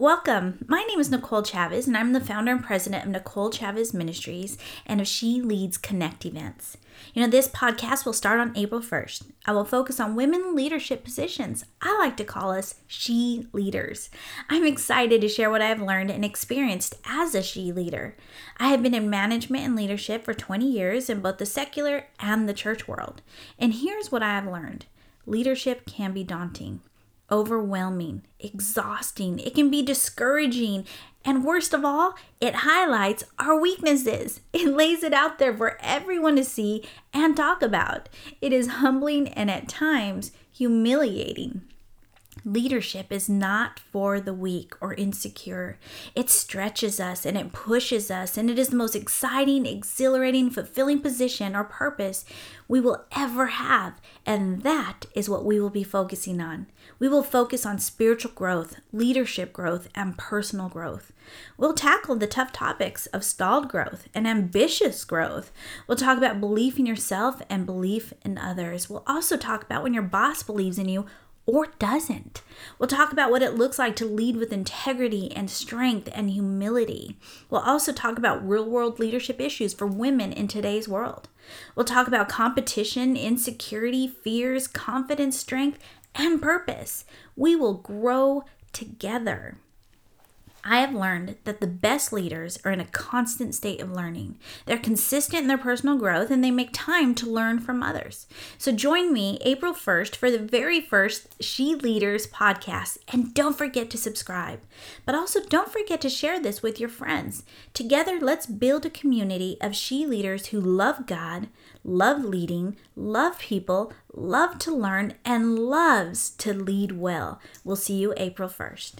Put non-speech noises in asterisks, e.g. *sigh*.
Welcome. My name is Nichole Chavez, and I'm the founder and president of Nichole Chavez Ministries and of She Leads Connect events. You know, this podcast will start on April 1st. I will focus on women leadership positions. I like to call us She Leaders. I'm excited to share what I have learned and experienced as a She Leader. I have been in management and leadership for 20 years in both the secular and the church world. And here's what I have learned leadership can be daunting overwhelming, exhausting. It can be discouraging. And worst of all, it highlights our weaknesses. *laughs* It lays it out there for everyone to see and talk about. It is humbling and at times humiliating. Leadership is not for the weak or insecure. It stretches us and it pushes us, and it is the most exciting, exhilarating, fulfilling position or purpose we will ever have. And that is what we will be focusing on. We will focus on spiritual growth, leadership growth, and personal growth. We'll tackle the tough topics of stalled growth and ambitious growth. We'll talk about belief in yourself and belief in others. We'll also talk about when your boss believes in you or doesn't. We'll talk about what it looks like to lead with integrity and strength and humility. We'll also talk about real world leadership issues for women in today's world. We'll talk about competition, insecurity, fears, confidence, strength, and purpose. We will grow together. I have learned that the best leaders are in a constant state of learning. They're consistent in their personal growth and they make time to learn from others. So join me April 1st for the very first She Leaders podcast. And don't forget to subscribe. But also don't forget to share this with your friends. Together, let's build a community of She Leaders who love God, love leading, love people, love to learn, and loves to lead well. We'll see you April 1st.